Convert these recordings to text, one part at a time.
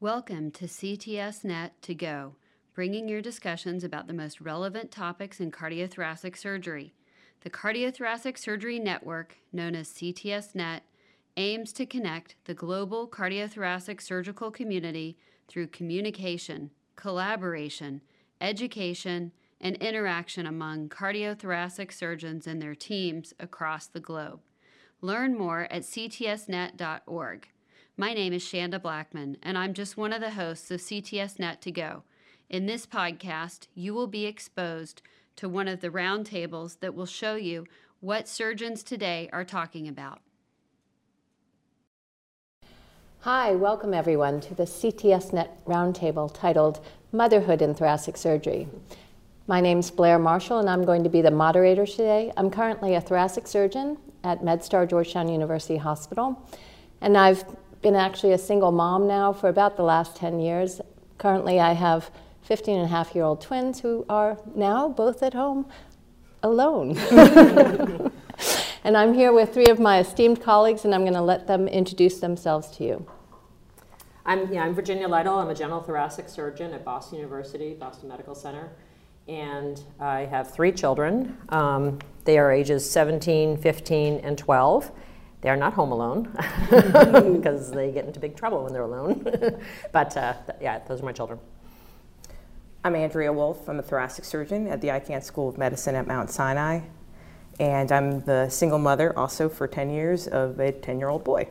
Welcome to CTSNet to Go, bringing your discussions about the most relevant topics in cardiothoracic surgery. The Cardiothoracic Surgery Network, known as CTSNet, aims to connect the global cardiothoracic surgical community through communication, collaboration, education, and interaction among cardiothoracic surgeons and their teams across the globe. Learn more at ctsnet.org. My name is Shanda Blackmon, and I'm just one of the hosts of CTSNet to Go. In this podcast, you will be exposed to one of the roundtables that will show you what surgeons today are talking about. Hi, welcome everyone to the CTSNet roundtable titled Motherhood in Thoracic Surgery. My name is Blair Marshall, and I'm going to be the moderator today. I'm currently a thoracic surgeon at MedStar Georgetown University Hospital, and I've been actually a single mom now for about the last 10 years. Currently, I have 15 and a half year old twins who are now both at home alone. and I'm here with three of my esteemed colleagues, and I'm going to let them introduce themselves to you. I'm, yeah, I'm Virginia Litle. I'm a general thoracic surgeon at Boston University, Boston Medical Center. And I have three children. Um, they are ages 17, 15, and 12. They are not home alone because they get into big trouble when they're alone. but uh, th- yeah, those are my children. I'm Andrea Wolf. I'm a thoracic surgeon at the Icahn School of Medicine at Mount Sinai. And I'm the single mother also for 10 years of a 10 year old boy.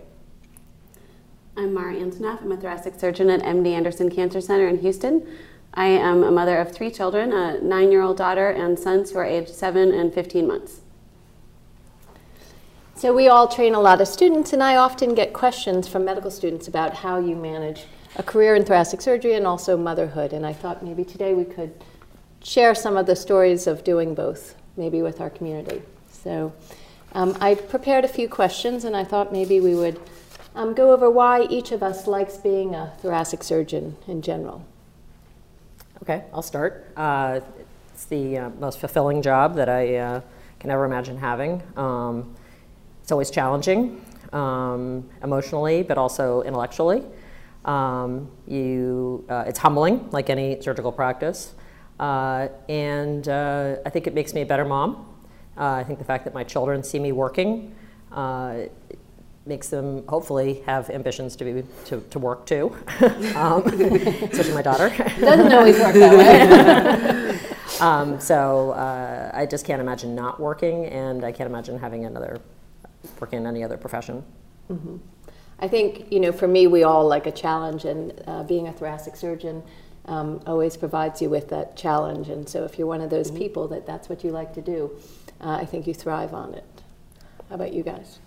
I'm Mara Antonoff. I'm a thoracic surgeon at MD Anderson Cancer Center in Houston. I am a mother of three children a nine year old daughter and sons who are aged 7 and 15 months. So, we all train a lot of students, and I often get questions from medical students about how you manage a career in thoracic surgery and also motherhood. And I thought maybe today we could share some of the stories of doing both, maybe with our community. So, um, I prepared a few questions, and I thought maybe we would um, go over why each of us likes being a thoracic surgeon in general. Okay, I'll start. Uh, it's the uh, most fulfilling job that I uh, can ever imagine having. Um, it's always challenging, um, emotionally, but also intellectually. Um, you, uh, it's humbling, like any surgical practice. Uh, and uh, I think it makes me a better mom. Uh, I think the fact that my children see me working uh, makes them hopefully have ambitions to be to, to work too, um, especially my daughter. Doesn't always work that way. um, so uh, I just can't imagine not working, and I can't imagine having another working in any other profession. Mm-hmm. I think, you know, for me, we all like a challenge, and uh, being a thoracic surgeon um, always provides you with that challenge. And so, if you're one of those mm-hmm. people that that's what you like to do, uh, I think you thrive on it. How about you guys?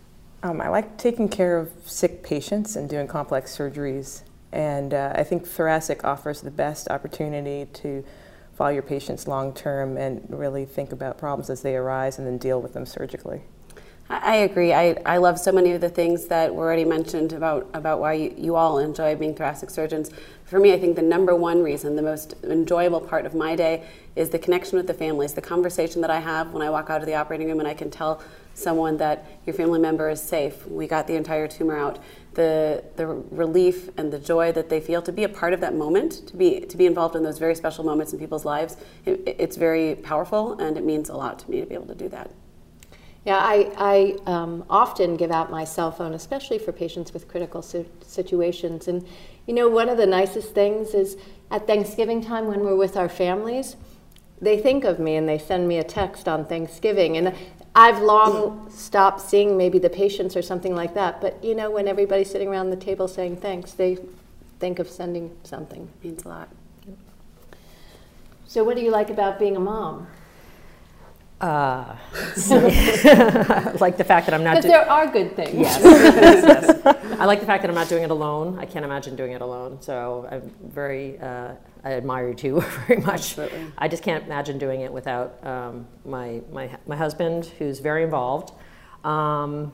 Um, I like taking care of sick patients and doing complex surgeries. And uh, I think thoracic offers the best opportunity to follow your patients long term and really think about problems as they arise and then deal with them surgically. I agree. I, I love so many of the things that were already mentioned about, about why you, you all enjoy being thoracic surgeons. For me, I think the number one reason, the most enjoyable part of my day is the connection with the families, the conversation that I have when I walk out of the operating room and I can tell someone that your family member is safe. We got the entire tumor out. The, the relief and the joy that they feel to be a part of that moment, to be, to be involved in those very special moments in people's lives, it, it's very powerful and it means a lot to me to be able to do that. Yeah, I, I um, often give out my cell phone, especially for patients with critical situations. And, you know, one of the nicest things is at Thanksgiving time when we're with our families, they think of me and they send me a text on Thanksgiving. And I've long stopped seeing maybe the patients or something like that. But, you know, when everybody's sitting around the table saying thanks, they think of sending something. It means a lot. So, what do you like about being a mom? Uh, like the fact that I'm not. Because there are good things. Yes, yes, yes. I like the fact that I'm not doing it alone. I can't imagine doing it alone. So I'm very. Uh, I admire you too very much. Absolutely. I just can't imagine doing it without um, my my my husband, who's very involved. Um,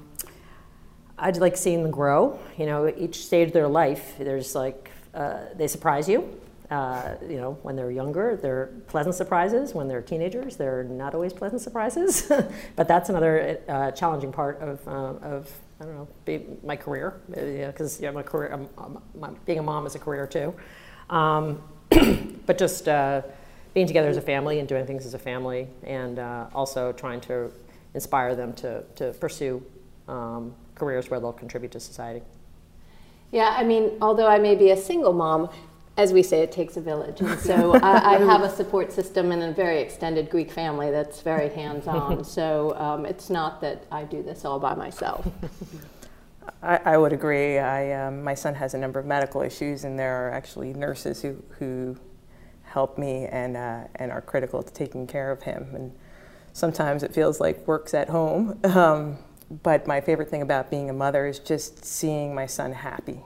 I'd like seeing them grow. You know, each stage of their life, there's like uh, they surprise you uh, you know, when they're younger, they're pleasant surprises. When they're teenagers, they're not always pleasant surprises. but that's another uh, challenging part of, uh, of I don't know, my career, because uh, yeah, my career, um, um, my, being a mom is a career too. Um, but just uh, being together as a family and doing things as a family, and uh, also trying to inspire them to, to pursue um, careers where they'll contribute to society. Yeah, I mean, although I may be a single mom, as we say, it takes a village. And so I, I, have a support system in a very extended Greek family that's very hands on. so um, it's not that I do this all by myself. I, I would agree. I, um, my son has a number of medical issues, and there are actually nurses who, who help me and, uh, and are critical to taking care of him. And sometimes it feels like work's at home. Um, but my favorite thing about being a mother is just seeing my son happy.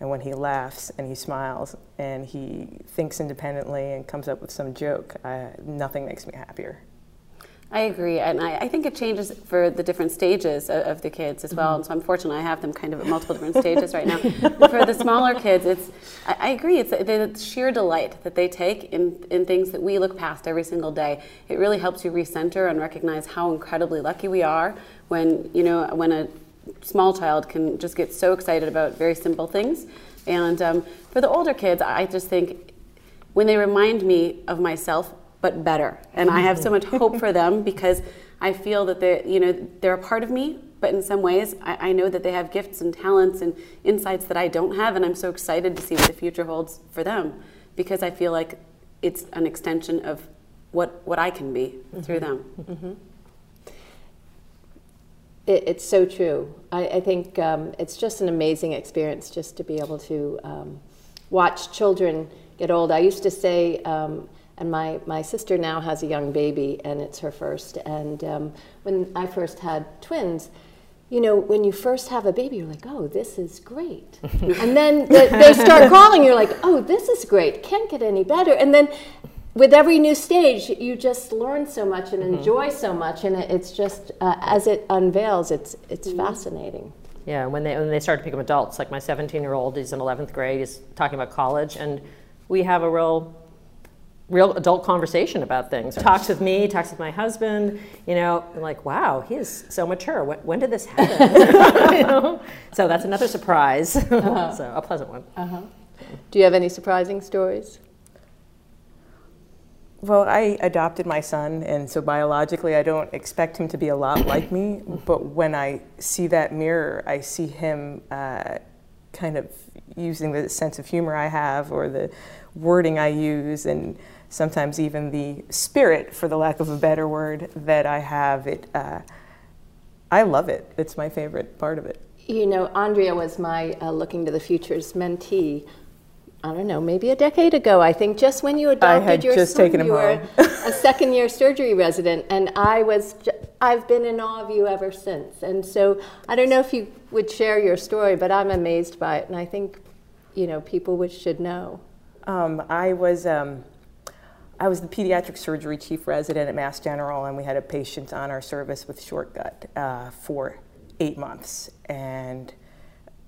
And when he laughs and he smiles and he thinks independently and comes up with some joke, I, nothing makes me happier. I agree, and I, I, think it changes for the different stages of, of the kids as well. Mm-hmm. And so I'm fortunate I have them kind of at multiple different stages right now. For the smaller kids, it's I, I, agree. It's the sheer delight that they take in in things that we look past every single day. It really helps you recenter and recognize how incredibly lucky we are when you know when a small child can just get so excited about very simple things. And um, for the older kids, I just think when they remind me of myself but better. And I have so much hope for them because I feel that they're, you know, they're a part of me, but in some ways I, I, know that they have gifts and talents and insights that I don't have, and I'm so excited to see what the future holds for them because I feel like it's an extension of what, what I can be mm-hmm. through them. Mm-hmm. It, it's so true. I, I think um, it's just an amazing experience just to be able to um, watch children get old. I used to say, um, and my, my sister now has a young baby, and it's her first. And um, when I first had twins, you know, when you first have a baby, you're like, oh, this is great. and then the, they start crawling, you're like, oh, this is great. Can't get any better. And then with every new stage, you just learn so much and mm-hmm. enjoy so much. And it's just, uh, as it unveils, it's, it's mm-hmm. fascinating. Yeah, when they, when they start to become adults, like my 17 year old, he's in 11th grade, he's talking about college, and we have a real real adult conversation about things. Talks with me, talks with my husband. You know, I'm like, wow, he is so mature. When, when did this happen? you know? So that's another surprise. Uh-huh. so a pleasant one. Uh-huh. Do you have any surprising stories? Well, I adopted my son, and so biologically, I don't expect him to be a lot like me. But when I see that mirror, I see him uh, kind of using the sense of humor I have or the wording I use, and sometimes even the spirit, for the lack of a better word, that I have. It, uh, I love it. It's my favorite part of it. You know, Andrea was my uh, Looking to the Future's mentee. I don't know, maybe a decade ago. I think just when you adopted your just son, taken him you home. were a second-year surgery resident, and I was. I've been in awe of you ever since. And so I don't know if you would share your story, but I'm amazed by it, and I think, you know, people would, should know. Um, I was. Um, I was the pediatric surgery chief resident at Mass General, and we had a patient on our service with short gut uh, for eight months. And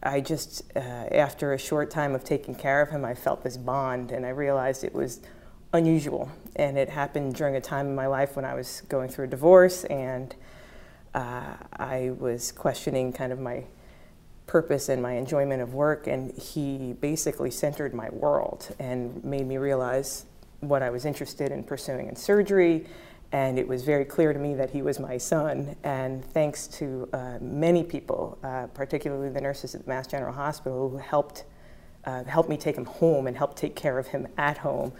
I just, uh, after a short time of taking care of him, I felt this bond, and I realized it was unusual. And it happened during a time in my life when I was going through a divorce, and uh, I was questioning kind of my purpose and my enjoyment of work, and he basically centered my world and made me realize what I was interested in pursuing in surgery, and it was very clear to me that he was my son. And thanks to uh, many people, uh, particularly the nurses at the Mass General Hospital, who helped uh, helped me take him home and helped take care of him at home,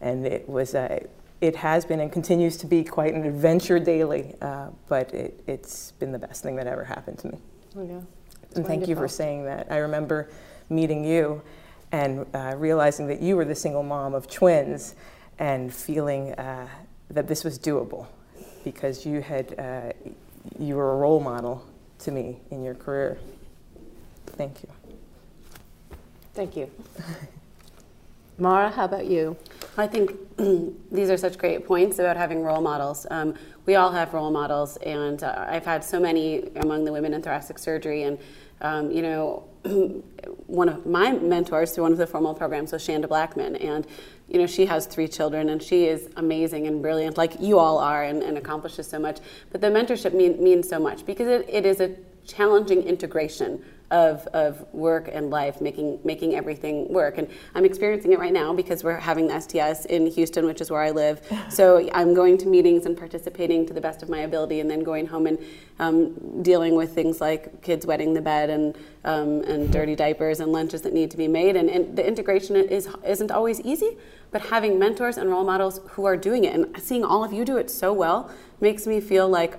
and it was a it has been and continues to be quite an adventure daily, uh, but it, has been the best thing that ever happened to me. Oh, yeah. And thank you for saying that. I remember meeting you and uh, realizing that you were the single mom of twins and feeling uh, that this was doable because you had uh, you were a role model to me in your career. Thank you. Thank you. Mara, how about you? I think these are such great points about having role models. Um, we all have role models, and uh, I've had so many among the women in thoracic surgery, and um, you know, one of my mentors through one of the formal programs was Shanda Blackmon, and you know she has three children, and she is amazing and brilliant, like you all are, and, and accomplishes so much. But the mentorship mean, means so much because it, it is a challenging integration of, of work and life, making making everything work. And I'm experiencing it right now because we're having the STS in Houston, which is where I live. So I'm going to meetings and participating to the best of my ability, and then going home and um, dealing with things like kids wetting the bed and um, and dirty diapers and lunches that need to be made. And, and the integration is isn't always easy, but having mentors and role models who are doing it and seeing all of you do it so well makes me feel like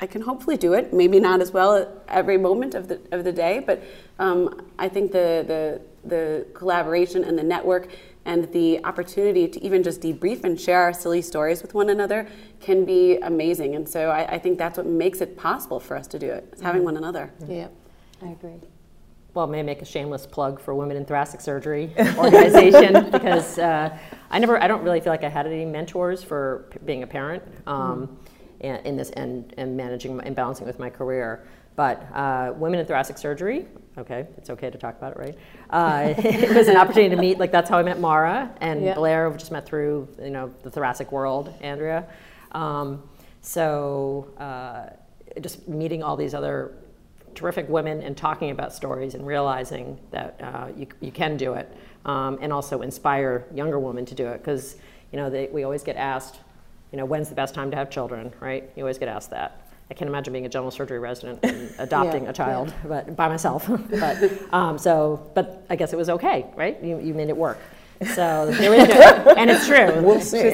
I, I can hopefully do it. Maybe not as well every moment of the of the day, but um, I think the the the collaboration and the network and the opportunity to even just debrief and share our silly stories with one another can be amazing. And so I, I think that's what makes it possible for us to do it. Is having mm-hmm. one another. Yeah, I agree. Well, may I make a shameless plug for Women in Thoracic Surgery organization because uh, I never, I don't really feel like I had any mentors for p- being a parent. Um, mm in this and, and managing and balancing with my career. But uh, women in thoracic surgery, okay, it's okay to talk about it, right? Uh, it was an opportunity to meet, like that's how I met Mara and yeah. Blair. We just met through, you know, the thoracic world, Andrea. Um, so uh, just meeting all these other terrific women and talking about stories and realizing that uh, you, you can do it um, and also inspire younger women to do it because, you know, they, we always get asked, you know, when's the best time to have children, right? You always get asked that. I can't imagine being a general surgery resident and adopting yeah, a child, yeah. but by myself. but um, so, but I guess it was okay, right? You, you made it work. So there is no, and it's true. We'll see.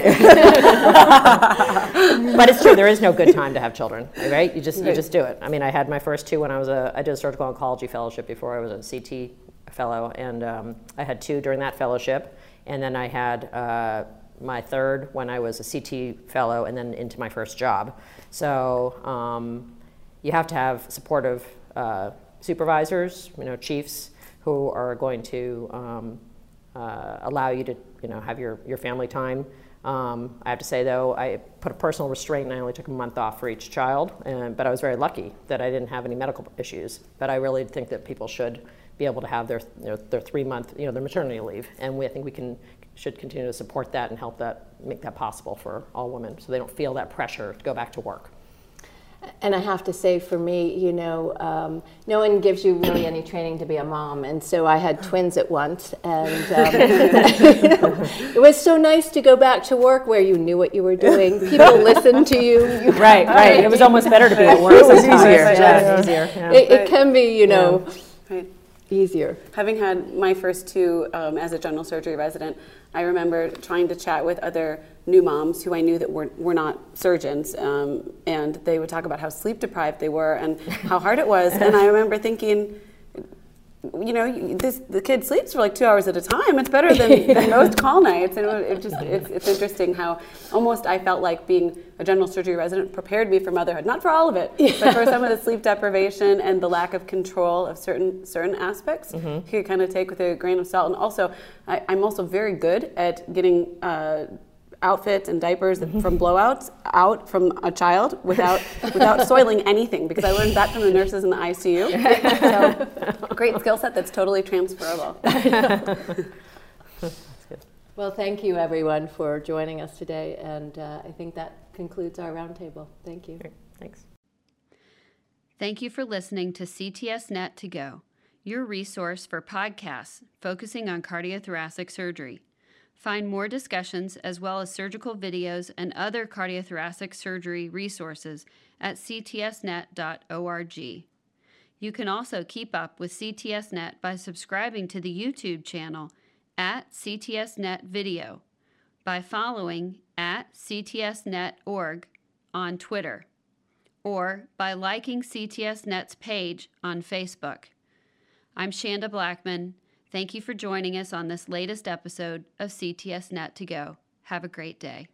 but it's true. There is no good time to have children, right? You just you just do it. I mean, I had my first two when I was a I did a surgical oncology fellowship before I was a CT fellow, and um, I had two during that fellowship, and then I had. Uh, my third when I was a CT fellow, and then into my first job. So um, you have to have supportive uh, supervisors, you know, chiefs who are going to um, uh, allow you to, you know, have your, your family time. Um, I have to say though, I put a personal restraint and I only took a month off for each child, and, but I was very lucky that I didn't have any medical issues. But I really think that people should be able to have their, you know, their three month, you know, their maternity leave. And we, I think we can should continue to support that and help that make that possible for all women so they don't feel that pressure to go back to work. And I have to say, for me, you know, um, no one gives you really any training to be a mom, and so I had twins at once, and um, it was so nice to go back to work where you knew what you were doing. People listened to you. you right, right. It was almost better to be at work. It was easier. Yeah, yeah. easier. Yeah. It, it, can be, you know. Right easier. Having had my first two um, as a general surgery resident, I remember trying to chat with other new moms who I knew that were, were not surgeons, um, and they would talk about how sleep deprived they were and how hard it was. And I remember thinking, you know, this, the kid sleeps for like two hours at a time. It's better than, than most call nights. And it, it just, it's, it's interesting how almost I felt like being a general surgery resident prepared me for motherhood. Not for all of it, yeah. but for some of the sleep deprivation and the lack of control of certain certain aspects. Mm-hmm. You could kind of take with a grain of salt. And also, I, am also very good at getting. Uh, outfits and diapers mm-hmm. from blowouts out from a child without without soiling anything because I learned that from the nurses in the ICU. So great skill set that's totally transferable. well, thank you everyone for joining us today, and uh, I think that concludes our roundtable. Thank you. Great. Thanks. Thank you for listening to CTS Net to Go, your resource for podcasts focusing on cardiothoracic surgery. Find more discussions as well as surgical videos and other cardiothoracic surgery resources at ctsnet.org. You can also keep up with CTSNet by subscribing to the YouTube channel at CTSNet Video, by following at CTSNet.org on Twitter, or by liking CTSNet's page on Facebook. I'm Shanda Blackmon Thank you for joining us on this latest episode of CTS Net to Go. Have a great day.